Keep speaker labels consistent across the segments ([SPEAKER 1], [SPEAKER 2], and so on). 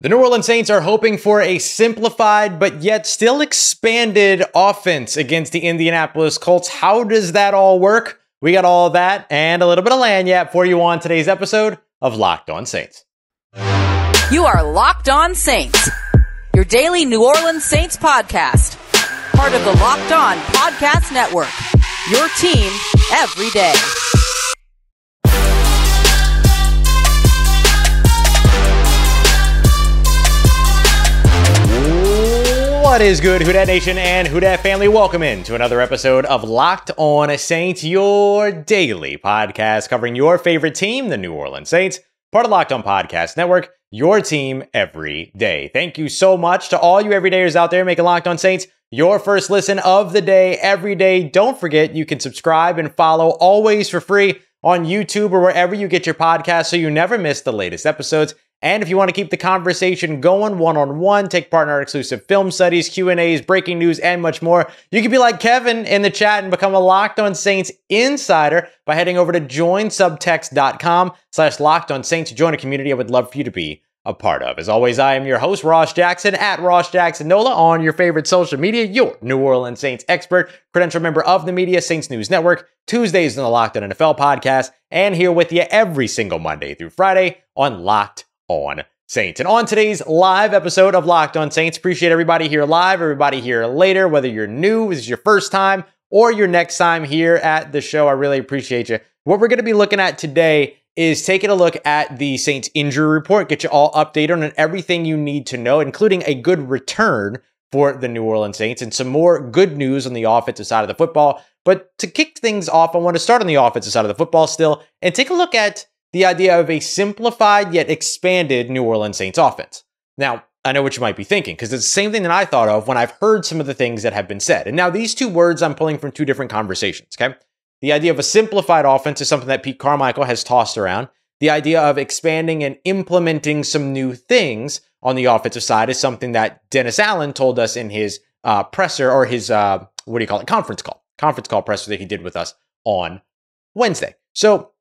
[SPEAKER 1] The New Orleans Saints are hoping for a simplified but yet still expanded offense against the Indianapolis Colts. How does that all work? We got all that and a little bit of lagniappe for you on today's episode of Locked On Saints.
[SPEAKER 2] You are Locked On Saints, your daily New Orleans Saints podcast, part of the Locked On Podcast Network. Your team every day.
[SPEAKER 1] What is good, Who Dat Nation and Who Dat family? Welcome in to another episode of Locked On Saints, your daily podcast covering your favorite team, the New Orleans Saints, part of Locked On Podcast Network, your team every day. Thank you so much to all you everydayers out there making Locked On Saints your first listen of the day every day. Don't forget you can subscribe and follow always for free on YouTube or wherever you get your podcast so you never miss the latest episodes. And if you want to keep the conversation going one-on-one, take part in our exclusive film studies, Q&As, breaking news, and much more, you can be like Kevin in the chat and become a Locked On Saints insider by heading over to joinsubtext.com slash Locked On Saints join a community I would love for you to be a part of. As always, I am your host, Ross Jackson, at Ross Jackson Nola on your favorite social media, your New Orleans Saints expert, credential member of the media, Saints News Network, Tuesdays in the Locked On NFL podcast, and here with you every single Monday through Friday on Locked on Saints. And on today's live episode of Locked on Saints, appreciate everybody here live, everybody here later, whether you're new, this is your first time, or your next time here at the show. I really appreciate you. What we're going to be looking at today is taking a look at the Saints injury report, get you all updated on everything you need to know, including a good return for the New Orleans Saints and some more good news on the offensive side of the football. But to kick things off, I want to start on the offensive side of the football still and take a look at the idea of a simplified yet expanded New Orleans Saints offense. Now, I know what you might be thinking, because it's the same thing that I thought of when I've heard some of the things that have been said. And now these two words I'm pulling from two different conversations, okay? The idea of a simplified offense is something that Pete Carmichael has tossed around. The idea of expanding and implementing some new things on the offensive side is something that Dennis Allen told us in his uh, presser or his, uh, what do you call it, conference call, conference call presser that he did with us on Wednesday. So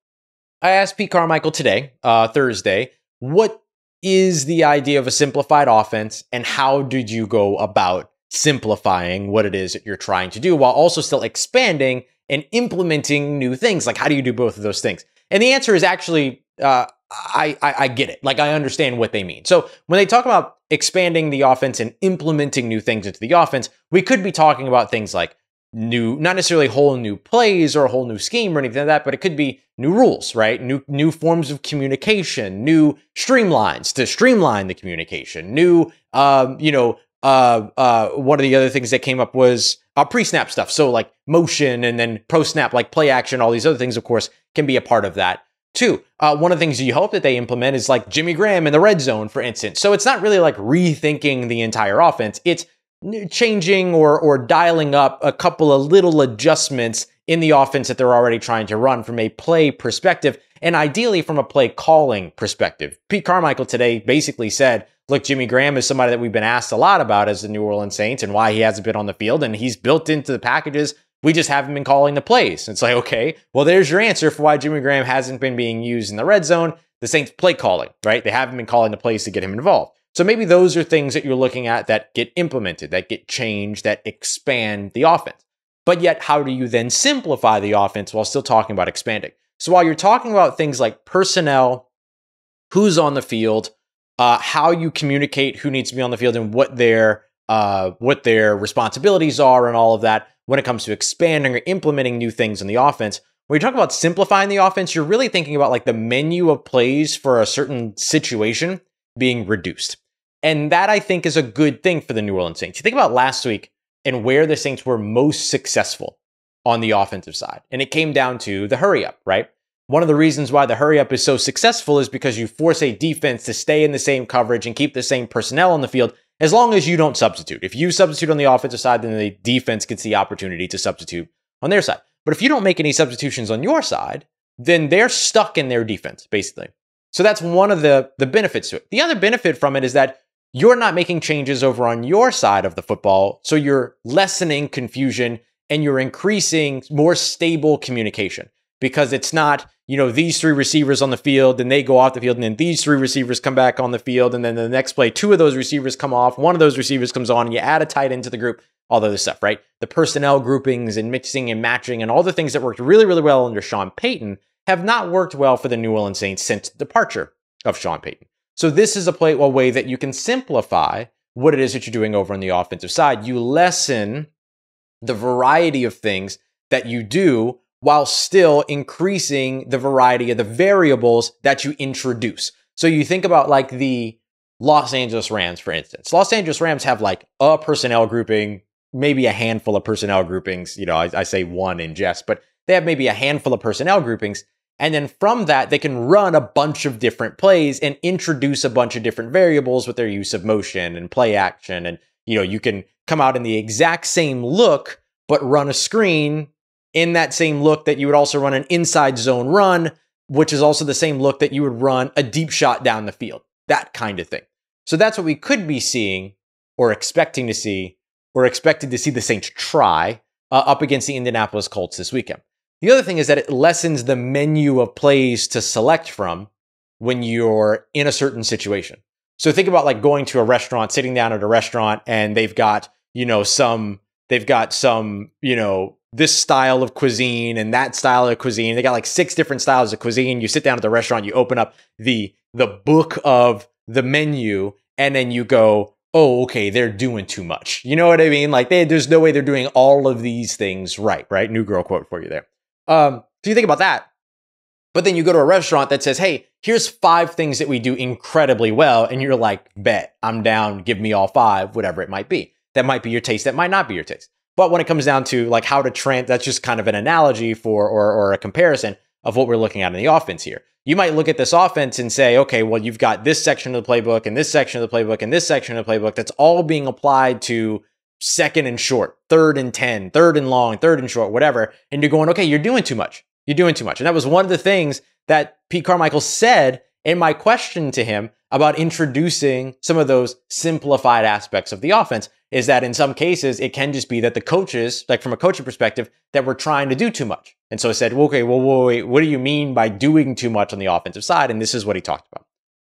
[SPEAKER 1] I asked Pete Carmichael today, uh, Thursday, what is the idea of a simplified offense and how did you go about simplifying what it is that you're trying to do while also still expanding and implementing new things? Like, how do you do both of those things? And the answer is actually, uh, I, I, I get it. Like, I understand what they mean. So when they talk about expanding the offense and implementing new things into the offense, we could be talking about things like new, not necessarily whole new plays or a whole new scheme or anything like that, but it could be new rules, right? New new forms of communication, new streamlines to streamline the communication, new, um, you know, uh, uh, one of the other things that came up was uh, pre-snap stuff. So like motion and then pro-snap, like play action, all these other things, of course, can be a part of that too. Uh, one of the things you hope that they implement is like Jimmy Graham in the red zone, for instance. So it's not really like rethinking the entire offense. It's changing or or dialing up a couple of little adjustments in the offense that they're already trying to run from a play perspective and ideally from a play calling perspective. Pete Carmichael today basically said, look, Jimmy Graham is somebody that we've been asked a lot about as the New Orleans Saints and why he hasn't been on the field and he's built into the packages. We just haven't been calling the plays. It's like, okay, well, there's your answer for why Jimmy Graham hasn't been being used in the red zone. The Saints play calling, right? They haven't been calling the plays to get him involved. So maybe those are things that you're looking at that get implemented, that get changed, that expand the offense. But yet, how do you then simplify the offense while still talking about expanding? So while you're talking about things like personnel, who's on the field, uh, how you communicate who needs to be on the field, and what their uh, what their responsibilities are, and all of that, when it comes to expanding or implementing new things in the offense, when you talk about simplifying the offense, you're really thinking about like the menu of plays for a certain situation being reduced. And that I think is a good thing for the New Orleans Saints. You think about last week and where the Saints were most successful on the offensive side. And it came down to the hurry up, right? One of the reasons why the hurry up is so successful is because you force a defense to stay in the same coverage and keep the same personnel on the field as long as you don't substitute. If you substitute on the offensive side, then the defense gets the opportunity to substitute on their side. But if you don't make any substitutions on your side, then they're stuck in their defense, basically. So that's one of the, the benefits to it. The other benefit from it is that you're not making changes over on your side of the football. So you're lessening confusion and you're increasing more stable communication. because it's not, you know, these three receivers on the field, and they go off the field, and then these three receivers come back on the field, and then the next play, two of those receivers come off, one of those receivers comes on, and you add a tight end to the group, all the other stuff, right? The personnel groupings and mixing and matching and all the things that worked really, really well under Sean Payton have not worked well for the New Orleans Saints since the departure of Sean Payton. So this is a play a way that you can simplify what it is that you're doing over on the offensive side. You lessen the variety of things that you do while still increasing the variety of the variables that you introduce. So you think about like the Los Angeles Rams, for instance. Los Angeles Rams have like a personnel grouping, maybe a handful of personnel groupings. You know, I, I say one in jest, but they have maybe a handful of personnel groupings. And then from that, they can run a bunch of different plays and introduce a bunch of different variables with their use of motion and play action. And, you know, you can come out in the exact same look, but run a screen in that same look that you would also run an inside zone run, which is also the same look that you would run a deep shot down the field, that kind of thing. So that's what we could be seeing or expecting to see or expected to see the Saints try uh, up against the Indianapolis Colts this weekend. The other thing is that it lessens the menu of plays to select from when you're in a certain situation. So think about like going to a restaurant, sitting down at a restaurant, and they've got, you know, some, they've got some, you know, this style of cuisine and that style of cuisine. They got like six different styles of cuisine. You sit down at the restaurant, you open up the the book of the menu, and then you go, oh, okay, they're doing too much. You know what I mean? Like they, there's no way they're doing all of these things right, right? New girl quote for you there. Um, so you think about that. But then you go to a restaurant that says, hey, here's five things that we do incredibly well. And you're like, bet, I'm down, give me all five, whatever it might be. That might be your taste, that might not be your taste. But when it comes down to like how to trend, that's just kind of an analogy for or, or a comparison of what we're looking at in the offense here. You might look at this offense and say, okay, well, you've got this section of the playbook and this section of the playbook and this section of the playbook that's all being applied to second and short, third and 10, third and long, third and short, whatever. And you're going, okay, you're doing too much. You're doing too much. And that was one of the things that Pete Carmichael said in my question to him about introducing some of those simplified aspects of the offense is that in some cases it can just be that the coaches, like from a coaching perspective, that we're trying to do too much. And so I said, well, okay, well, wait, what do you mean by doing too much on the offensive side? And this is what he talked about.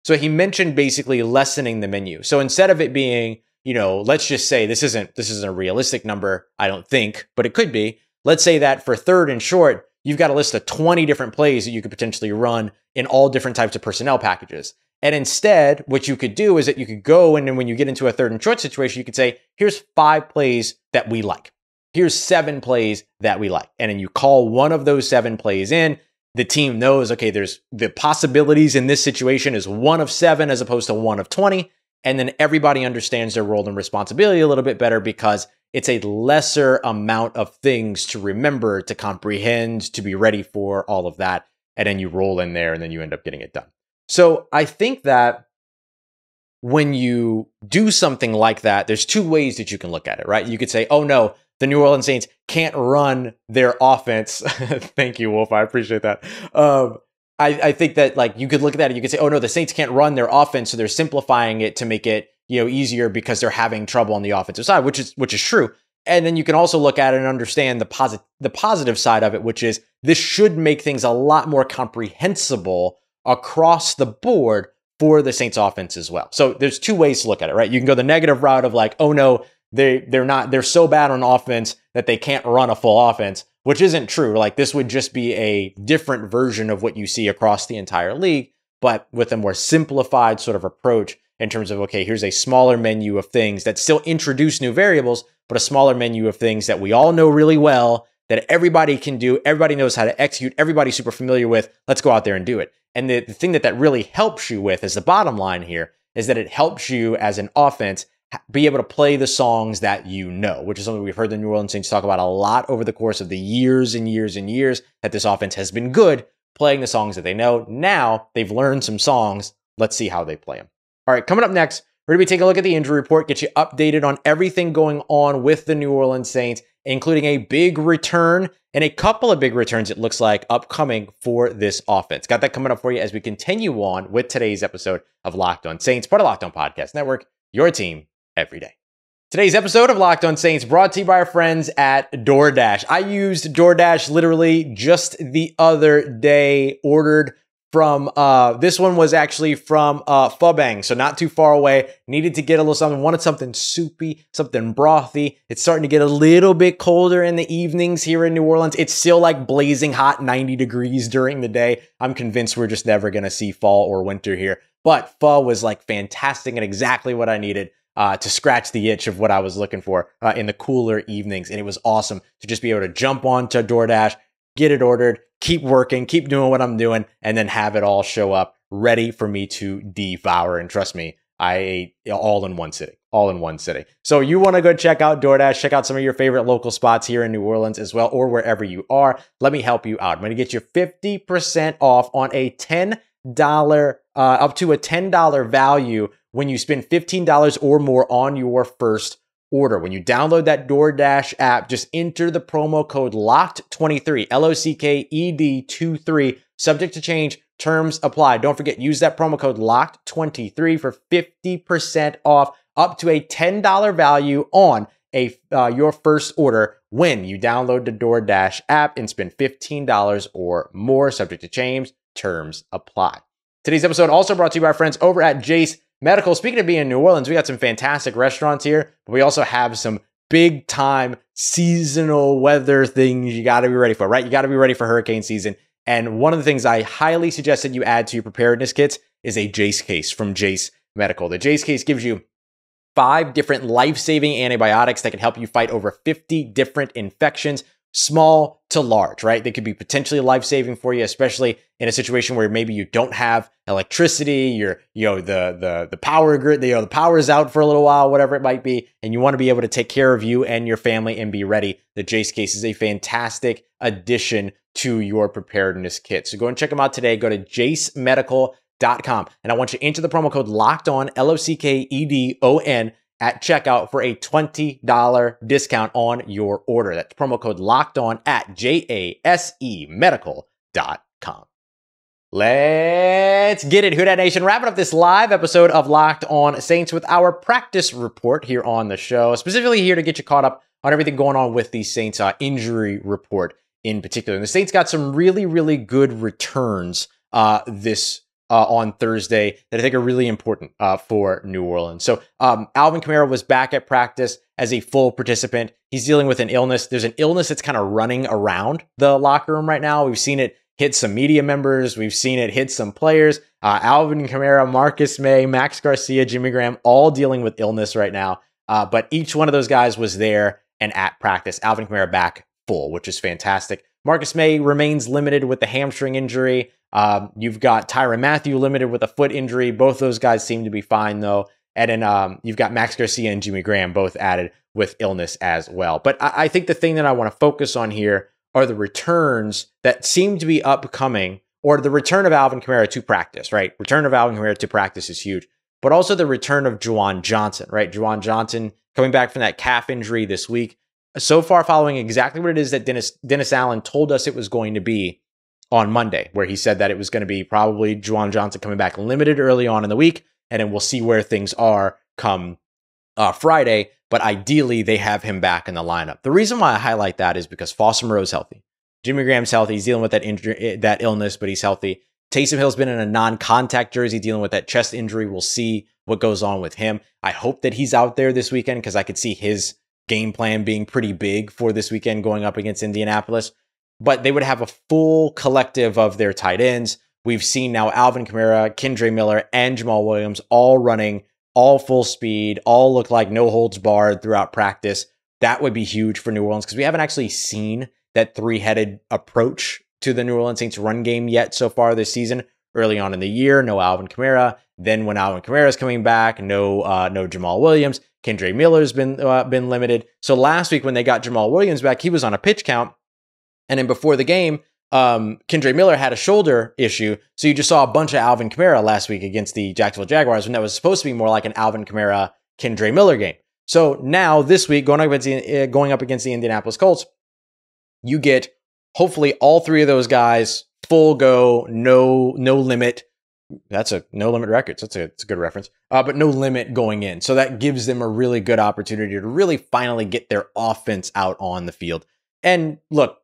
[SPEAKER 1] So he mentioned basically lessening the menu. So instead of it being, you know, let's just say this isn't this isn't a realistic number, I don't think, but it could be. Let's say that for third and short, you've got a list of 20 different plays that you could potentially run in all different types of personnel packages. And instead, what you could do is that you could go and then when you get into a third and short situation, you could say, here's five plays that we like. Here's seven plays that we like. And then you call one of those seven plays in. The team knows, okay, there's the possibilities in this situation is one of seven as opposed to one of 20. And then everybody understands their role and responsibility a little bit better because it's a lesser amount of things to remember, to comprehend, to be ready for all of that. And then you roll in there and then you end up getting it done. So I think that when you do something like that, there's two ways that you can look at it, right? You could say, oh no, the New Orleans Saints can't run their offense. Thank you, Wolf. I appreciate that. Um, I, I think that like you could look at that and you could say, oh no, the Saints can't run their offense, so they're simplifying it to make it you know easier because they're having trouble on the offensive side, which is which is true. And then you can also look at it and understand the positive the positive side of it, which is this should make things a lot more comprehensible across the board for the Saints offense as well. So there's two ways to look at it, right? You can go the negative route of like, oh no, they they're not they're so bad on offense that they can't run a full offense, which isn't true. Like this would just be a different version of what you see across the entire league, but with a more simplified sort of approach in terms of okay, here's a smaller menu of things that still introduce new variables, but a smaller menu of things that we all know really well that everybody can do, everybody knows how to execute, everybody's super familiar with. Let's go out there and do it. And the, the thing that that really helps you with is the bottom line here is that it helps you as an offense be able to play the songs that you know, which is something we've heard the New Orleans Saints talk about a lot over the course of the years and years and years that this offense has been good playing the songs that they know. Now they've learned some songs. Let's see how they play them. All right, coming up next, we're going to be taking a look at the injury report, get you updated on everything going on with the New Orleans Saints, including a big return and a couple of big returns, it looks like, upcoming for this offense. Got that coming up for you as we continue on with today's episode of Locked On Saints, part of Locked On Podcast Network, your team every day. Today's episode of Locked On Saints brought to you by our friends at DoorDash. I used DoorDash literally just the other day, ordered from uh this one was actually from uh Pho Bang, so not too far away. Needed to get a little something, wanted something soupy, something brothy. It's starting to get a little bit colder in the evenings here in New Orleans. It's still like blazing hot 90 degrees during the day. I'm convinced we're just never gonna see fall or winter here. But pho was like fantastic and exactly what I needed uh, to scratch the itch of what I was looking for uh, in the cooler evenings. And it was awesome to just be able to jump on to DoorDash, get it ordered, keep working, keep doing what I'm doing, and then have it all show up ready for me to devour. And trust me, I ate all in one sitting, all in one sitting. So you want to go check out DoorDash, check out some of your favorite local spots here in New Orleans as well, or wherever you are. Let me help you out. I'm going to get you 50% off on a $10, uh, up to a $10 value when you spend $15 or more on your first order. When you download that DoorDash app, just enter the promo code LOCKED23, L O C K E D 2 3, subject to change. Terms apply. Don't forget, use that promo code LOCKED23 for 50% off up to a $10 value on a uh, your first order when you download the DoorDash app and spend $15 or more, subject to change. Terms apply. Today's episode also brought to you by our friends over at Jase Medical. Speaking of being in New Orleans, we got some fantastic restaurants here, but we also have some big time seasonal weather things you got to be ready for, right? You got to be ready for hurricane season. And one of the things I highly suggest that you add to your preparedness kits is a Jase case from Jase Medical. The Jase case gives you five different life saving antibiotics that can help you fight over 50 different infections small to large, right? They could be potentially life saving for you, especially in a situation where maybe you don't have electricity, you're, you know, the, the, the power grid, you know, the power is out for a little while, whatever it might be, and you want to be able to take care of you and your family and be ready. The Jase case is a fantastic addition to your preparedness kit. So go and check them out today. Go to jasemedical.com and I want you to enter the promo code locked on, L O C K E D O N at checkout for a $20 discount on your order. That's promo code locked on at jasemedical.com. Let's get it, Who Dat Nation. Wrapping up this live episode of Locked On Saints with our practice report here on the show. Specifically here to get you caught up on everything going on with the Saints uh, injury report in particular. And the Saints got some really, really good returns uh, this uh, on Thursday that I think are really important uh, for New Orleans. So um, Alvin Kamara was back at practice as a full participant. He's dealing with an illness. There's an illness that's kind of running around the locker room right now. We've seen it hit some media members. We've seen it hit some players. Uh, Alvin Kamara, Marcus Maye, Max Garcia, Jimmy Graham, all dealing with illness right now. Uh, but each one of those guys was there and at practice. Alvin Kamara back full, which is fantastic. Marcus Maye remains limited with the hamstring injury. Um, you've got Tyrann Mathieu limited with a foot injury. Both those guys seem to be fine though. And then um, you've got Max Garcia and Jimmy Graham both added with illness as well. But I, I think the thing that I want to focus on here are the returns that seem to be upcoming, or the return of Alvin Kamara to practice. Right, return of Alvin Kamara to practice is huge, but also the return of Juwan Johnson. Right, Juwan Johnson coming back from that calf injury this week. So far, following exactly what it is that Dennis Dennis Allen told us it was going to be on Monday, where he said that it was going to be probably Juwan Johnson coming back limited early on in the week, and then we'll see where things are come uh, Friday. But ideally, they have him back in the lineup. The reason why I highlight that is because Foster Moreau's healthy. Jimmy Graham's healthy. He's dealing with that injury, eh, that illness, but he's healthy. Taysom Hill's been in a non-contact jersey dealing with that chest injury. We'll see what goes on with him. I hope that he's out there this weekend because I could see his game plan being pretty big for this weekend going up against Indianapolis but they would have a full collective of their tight ends. We've seen now Alvin Kamara, Kendre Miller, and Jamaal Williams all running all full speed, all look like no holds barred throughout practice. That would be huge for New Orleans because we haven't actually seen that three headed approach to the New Orleans Saints run game yet so far this season. Early on in the year, no Alvin Kamara. Then when Alvin Kamara is coming back, no uh, no Jamaal Williams. Kendre Miller's been uh, been limited. So last week when they got Jamaal Williams back, he was on a pitch count and then before the game, um, Kendre Miller had a shoulder issue. So you just saw a bunch of Alvin Kamara last week against the Jacksonville Jaguars when that was supposed to be more like an Alvin Kamara, Kendre Miller game. So now this week, going up against the, uh, going up against the Indianapolis Colts, you get hopefully all three of those guys full go, no no limit that's a no limit records. That's a, that's a good reference. Uh, but no limit going in. So that gives them a really good opportunity to really finally get their offense out on the field. And look,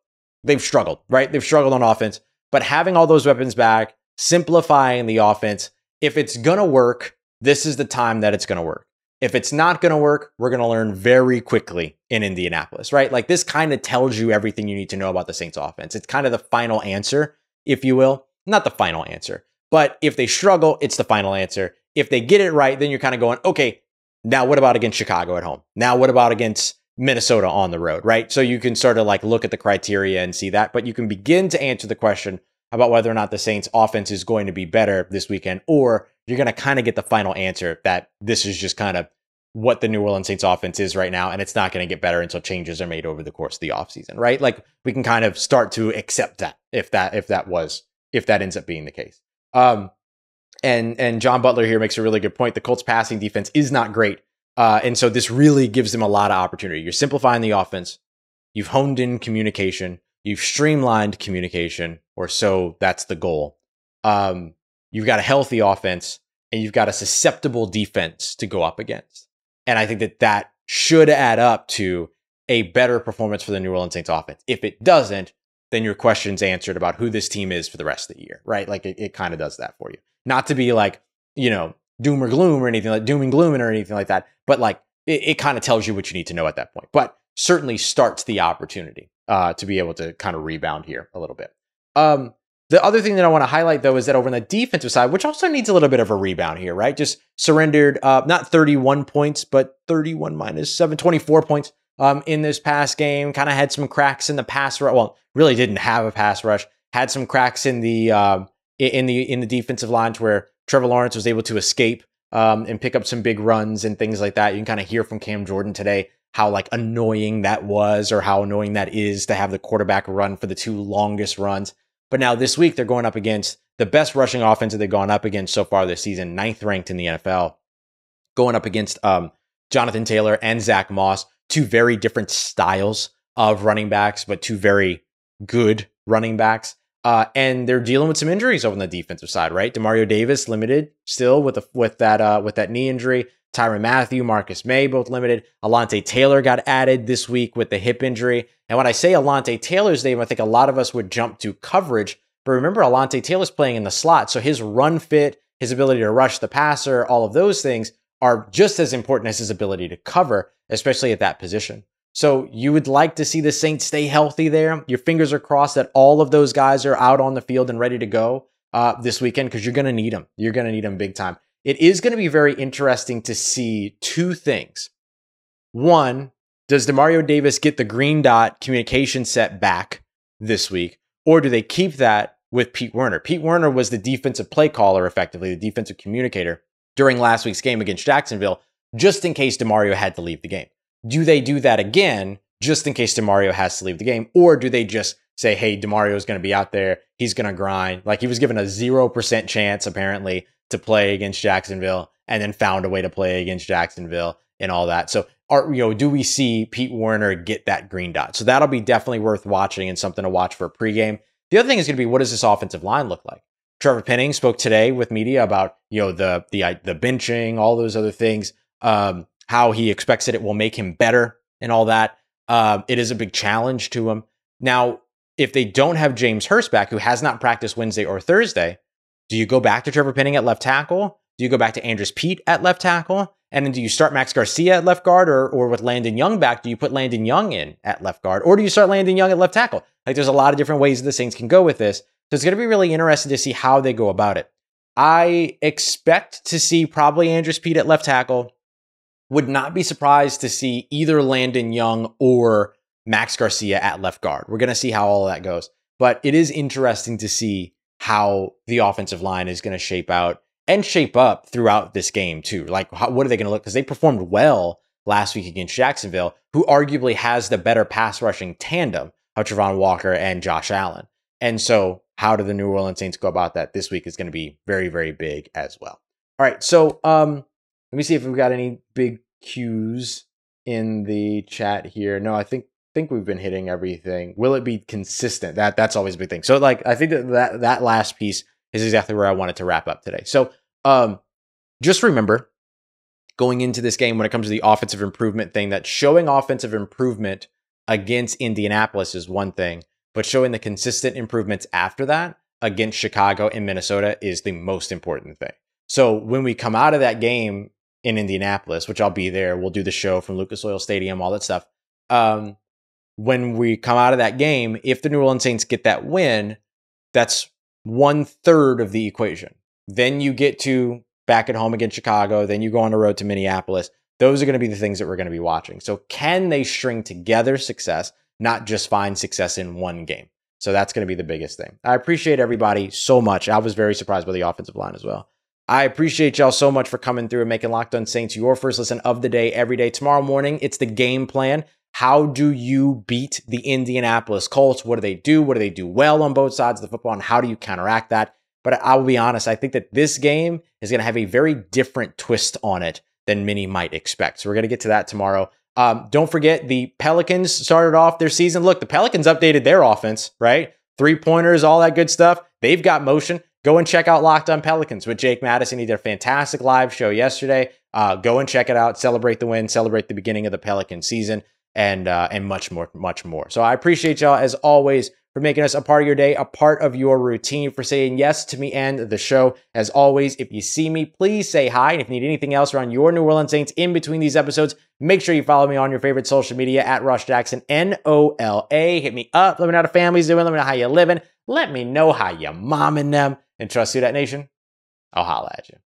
[SPEAKER 1] they've struggled, right? They've struggled on offense, but having all those weapons back, simplifying the offense, if it's going to work, this is the time that it's going to work. If it's not going to work, we're going to learn very quickly in Indianapolis, right? Like this kind of tells you everything you need to know about the Saints offense. It's kind of the final answer, if you will. Not the final answer, but if they struggle, it's the final answer. If they get it right, then you're kind of going, okay, now what about against Chicago at home? Now what about against Minnesota on the road, right? So you can sort of like look at the criteria and see that, but you can begin to answer the question about whether or not the Saints offense is going to be better this weekend, or you're going to kind of get the final answer that this is just kind of what the New Orleans Saints offense is right now, and it's not going to get better until changes are made over the course of the offseason, right? Like we can kind of start to accept that if that if that was if that ends up being the case. Um, and and John Butler here makes a really good point. The Colts passing defense is not great, uh, and so this really gives them a lot of opportunity. You're simplifying the offense. You've honed in communication. You've streamlined communication, or so that's the goal. Um, you've got a healthy offense, and you've got a susceptible defense to go up against. And I think that that should add up to a better performance for the New Orleans Saints offense. If it doesn't, then your question's answered about who this team is for the rest of the year, right? Like it, it kind of does that for you. Not to be like, you know, doom or gloom or anything like doom and gloom or anything like that, but like it, it kind of tells you what you need to know at that point. But certainly starts the opportunity uh, to be able to kind of rebound here a little bit. Um, the other thing that I want to highlight though is that over on the defensive side, which also needs a little bit of a rebound here, right? Just surrendered uh, not 31 points, but 31 minus 7, 24 points um, in this past game. Kind of had some cracks in the pass rush. Well, really didn't have a pass rush. Had some cracks in the uh, in the in the defensive lines where Trevor Lawrence was able to escape um, and pick up some big runs and things like that. You can kind of hear from Cam Jordan today how like annoying that was or how annoying that is to have the quarterback run for the two longest runs. But now this week they're going up against the best rushing offense that they've gone up against so far this season, ninth ranked in the NFL, going up against um, Jonathan Taylor and Zach Moss, two very different styles of running backs, but two very good running backs. Uh, and they're dealing with some injuries over on the defensive side, right? Demario Davis limited still with a, with that uh, with that knee injury. Tyrann Mathieu, Marcus Maye both limited. Alontae Taylor got added this week with the hip injury. And when I say Alontae Taylor's name, I think a lot of us would jump to coverage. But remember, Alontae Taylor's playing in the slot, so his run fit, his ability to rush the passer, all of those things are just as important as his ability to cover, especially at that position. So you would like to see the Saints stay healthy there. Your fingers are crossed that all of those guys are out on the field and ready to go uh, this weekend because you're going to need them. You're going to need them big time. It is going to be very interesting to see two things. One, does Demario Davis get the green dot communication set back this week, or do they keep that with Pete Werner? Pete Werner was the defensive play caller, effectively, the defensive communicator during last week's game against Jacksonville, just in case Demario had to leave the game. Do they do that again just in case Demario has to leave the game? Or do they just say, hey, Demario is going to be out there. He's going to grind. Like he was given a 0% chance, apparently, to play against Jacksonville and then found a way to play against Jacksonville and all that. So, are, you know, do we see Pete Werner get that green dot? So that'll be definitely worth watching and something to watch for a pregame. The other thing is going to be what does this offensive line look like? Trevor Penning spoke today with media about you know the the the benching, all those other things. Um, how he expects that it will make him better and all that. Uh, it is a big challenge to him. Now, if they don't have James Hurst back, who has not practiced Wednesday or Thursday, do you go back to Trevor Penning at left tackle? Do you go back to Andrus Peat at left tackle? And then do you start Max Garcia at left guard or, or with Landon Young back, do you put Landon Young in at left guard? Or do you start Landon Young at left tackle? Like there's a lot of different ways the Saints can go with this. So it's going to be really interesting to see how they go about it. I expect to see probably Andrus Peat at left tackle. Would not be surprised to see either Landon Young or Max Garcia at left guard. We're going to see how all of that goes. But it is interesting to see how the offensive line is going to shape out and shape up throughout this game, too. Like, how, what are they going to look? Because they performed well last week against Jacksonville, who arguably has the better pass rushing tandem of Travon Walker and Josh Allen. And so, how do the New Orleans Saints go about that this week is going to be very, very big as well. All right. So, um, let me see if we've got any big cues in the chat here. No, I think think we've been hitting everything. Will it be consistent? That that's always a big thing. So like I think that that, that last piece is exactly where I wanted to wrap up today. So um, just remember going into this game when it comes to the offensive improvement thing that showing offensive improvement against Indianapolis is one thing, but showing the consistent improvements after that against Chicago and Minnesota is the most important thing. So when we come out of that game in Indianapolis, which I'll be there, we'll do the show from Lucas Oil Stadium, all that stuff. Um, when we come out of that game, if the New Orleans Saints get that win, that's one third of the equation. Then you get to back at home against Chicago. Then you go on the road to Minneapolis. Those are going to be the things that we're going to be watching. So, can they string together success, not just find success in one game? So, that's going to be the biggest thing. I appreciate everybody so much. I was very surprised by the offensive line as well. I appreciate y'all so much for coming through and making Locked On Saints your first listen of the day every day. Tomorrow morning, it's the game plan. How do you beat the Indianapolis Colts? What do they do? What do they do well on both sides of the football? And how do you counteract that? But I will be honest, I think that this game is going to have a very different twist on it than many might expect. So we're going to get to that tomorrow. Um, don't forget the Pelicans started off their season. Look, the Pelicans updated their offense, right? Three pointers, all that good stuff. They've got motion. Go and check out Locked On Pelicans with Jake Madison. He did a fantastic live show yesterday. Uh, go and check it out. Celebrate the win. Celebrate the beginning of the Pelican season, and uh, and much more, much more. So I appreciate y'all as always for making us a part of your day, a part of your routine, for saying yes to me and the show. As always, if you see me, please say hi. And if you need anything else around your New Orleans Saints in between these episodes, make sure you follow me on your favorite social media at Ross Jackson, N O L A. Hit me up. Let me know how the family's doing. Let me know how you're living. Let me know how you're momming them. And trust you, that nation. I'll holla at you.